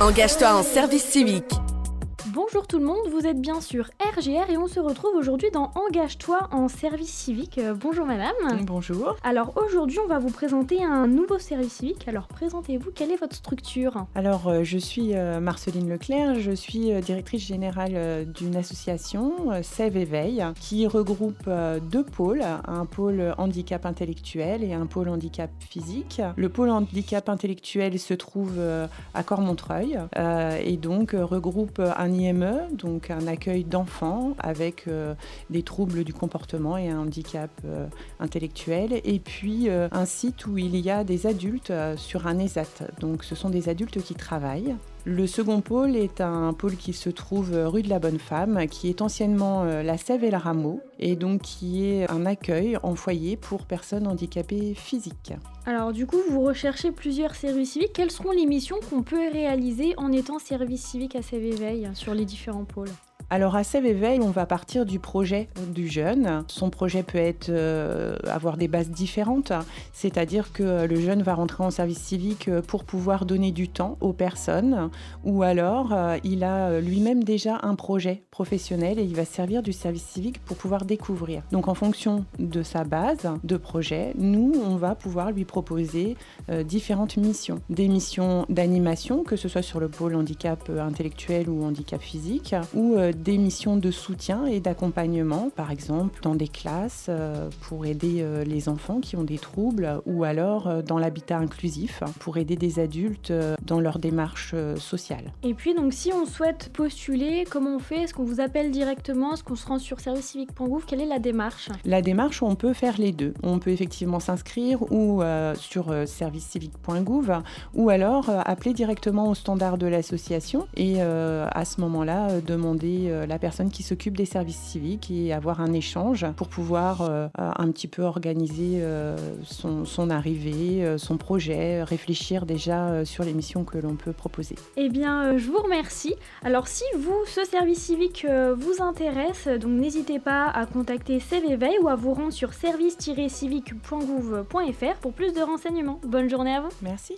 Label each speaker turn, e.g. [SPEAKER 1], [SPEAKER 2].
[SPEAKER 1] Engage-toi en service civique.
[SPEAKER 2] Bonjour tout le monde, vous êtes bien sûr RGR et on se retrouve aujourd'hui dans Engage-toi en service civique. Euh, bonjour madame.
[SPEAKER 3] Bonjour.
[SPEAKER 2] Alors aujourd'hui on va vous présenter un nouveau service civique. Alors présentez-vous, quelle est votre structure?
[SPEAKER 3] Alors euh, je suis euh, Marceline Leclerc, je suis directrice générale d'une association, Sève Éveil, qui regroupe deux pôles, un pôle handicap intellectuel et un pôle handicap physique. Le pôle handicap intellectuel se trouve à Cormontreuil et donc regroupe un IME, donc un accueil d'enfants avec euh, des troubles du comportement et un handicap euh, intellectuel, et puis euh, un site où il y a des adultes sur un ESAT. Donc ce sont des adultes qui travaillent. Le second pôle est un pôle qui se trouve rue de la Bonne Femme, qui est anciennement la Sève et le Rameau, et donc qui est un accueil en foyer pour personnes handicapées physiques.
[SPEAKER 2] Alors du coup, vous recherchez plusieurs services civiques. Quelles seront les missions qu'on peut réaliser en étant service civique à Sève Éveil sur les différents pôles?
[SPEAKER 3] Alors à Sève Éveil, on va partir du projet du jeune. Son projet peut être euh, avoir des bases différentes, c'est-à-dire que le jeune va rentrer en service civique euh, pour pouvoir donner du temps aux personnes, ou alors euh, il a lui-même déjà un projet professionnel et il va servir du service civique pour pouvoir découvrir. Donc en fonction de sa base de projet, nous on va pouvoir lui proposer différentes missions, des missions d'animation, que ce soit sur le pôle handicap intellectuel ou handicap physique, ou des missions de soutien et d'accompagnement, par exemple dans des classes euh, pour aider euh, les enfants qui ont des troubles ou alors euh, dans l'habitat inclusif pour aider des adultes dans leur démarche sociale.
[SPEAKER 2] Et puis donc si on souhaite postuler, comment on fait? Est-ce qu'on vous appelle directement? Est-ce qu'on se rend sur servicecivique.gouv Quelle est la démarche?
[SPEAKER 3] La démarche, on peut faire les deux. On peut effectivement s'inscrire ou sur servicecivique.gouv ou alors appeler directement au standard de l'association et à ce moment-là demander euh, la personne qui s'occupe des services civiques et avoir un échange pour pouvoir euh, un petit peu organiser euh, son, arrivée, son projet, réfléchir déjà sur les missions que l'on peut proposer.
[SPEAKER 2] Eh bien, je vous remercie. Alors, si vous, ce service civique vous intéresse, donc n'hésitez pas à contacter CVVeille ou à vous rendre sur service-civique.gouv.fr pour plus de renseignements. Bonne journée à vous.
[SPEAKER 3] Merci.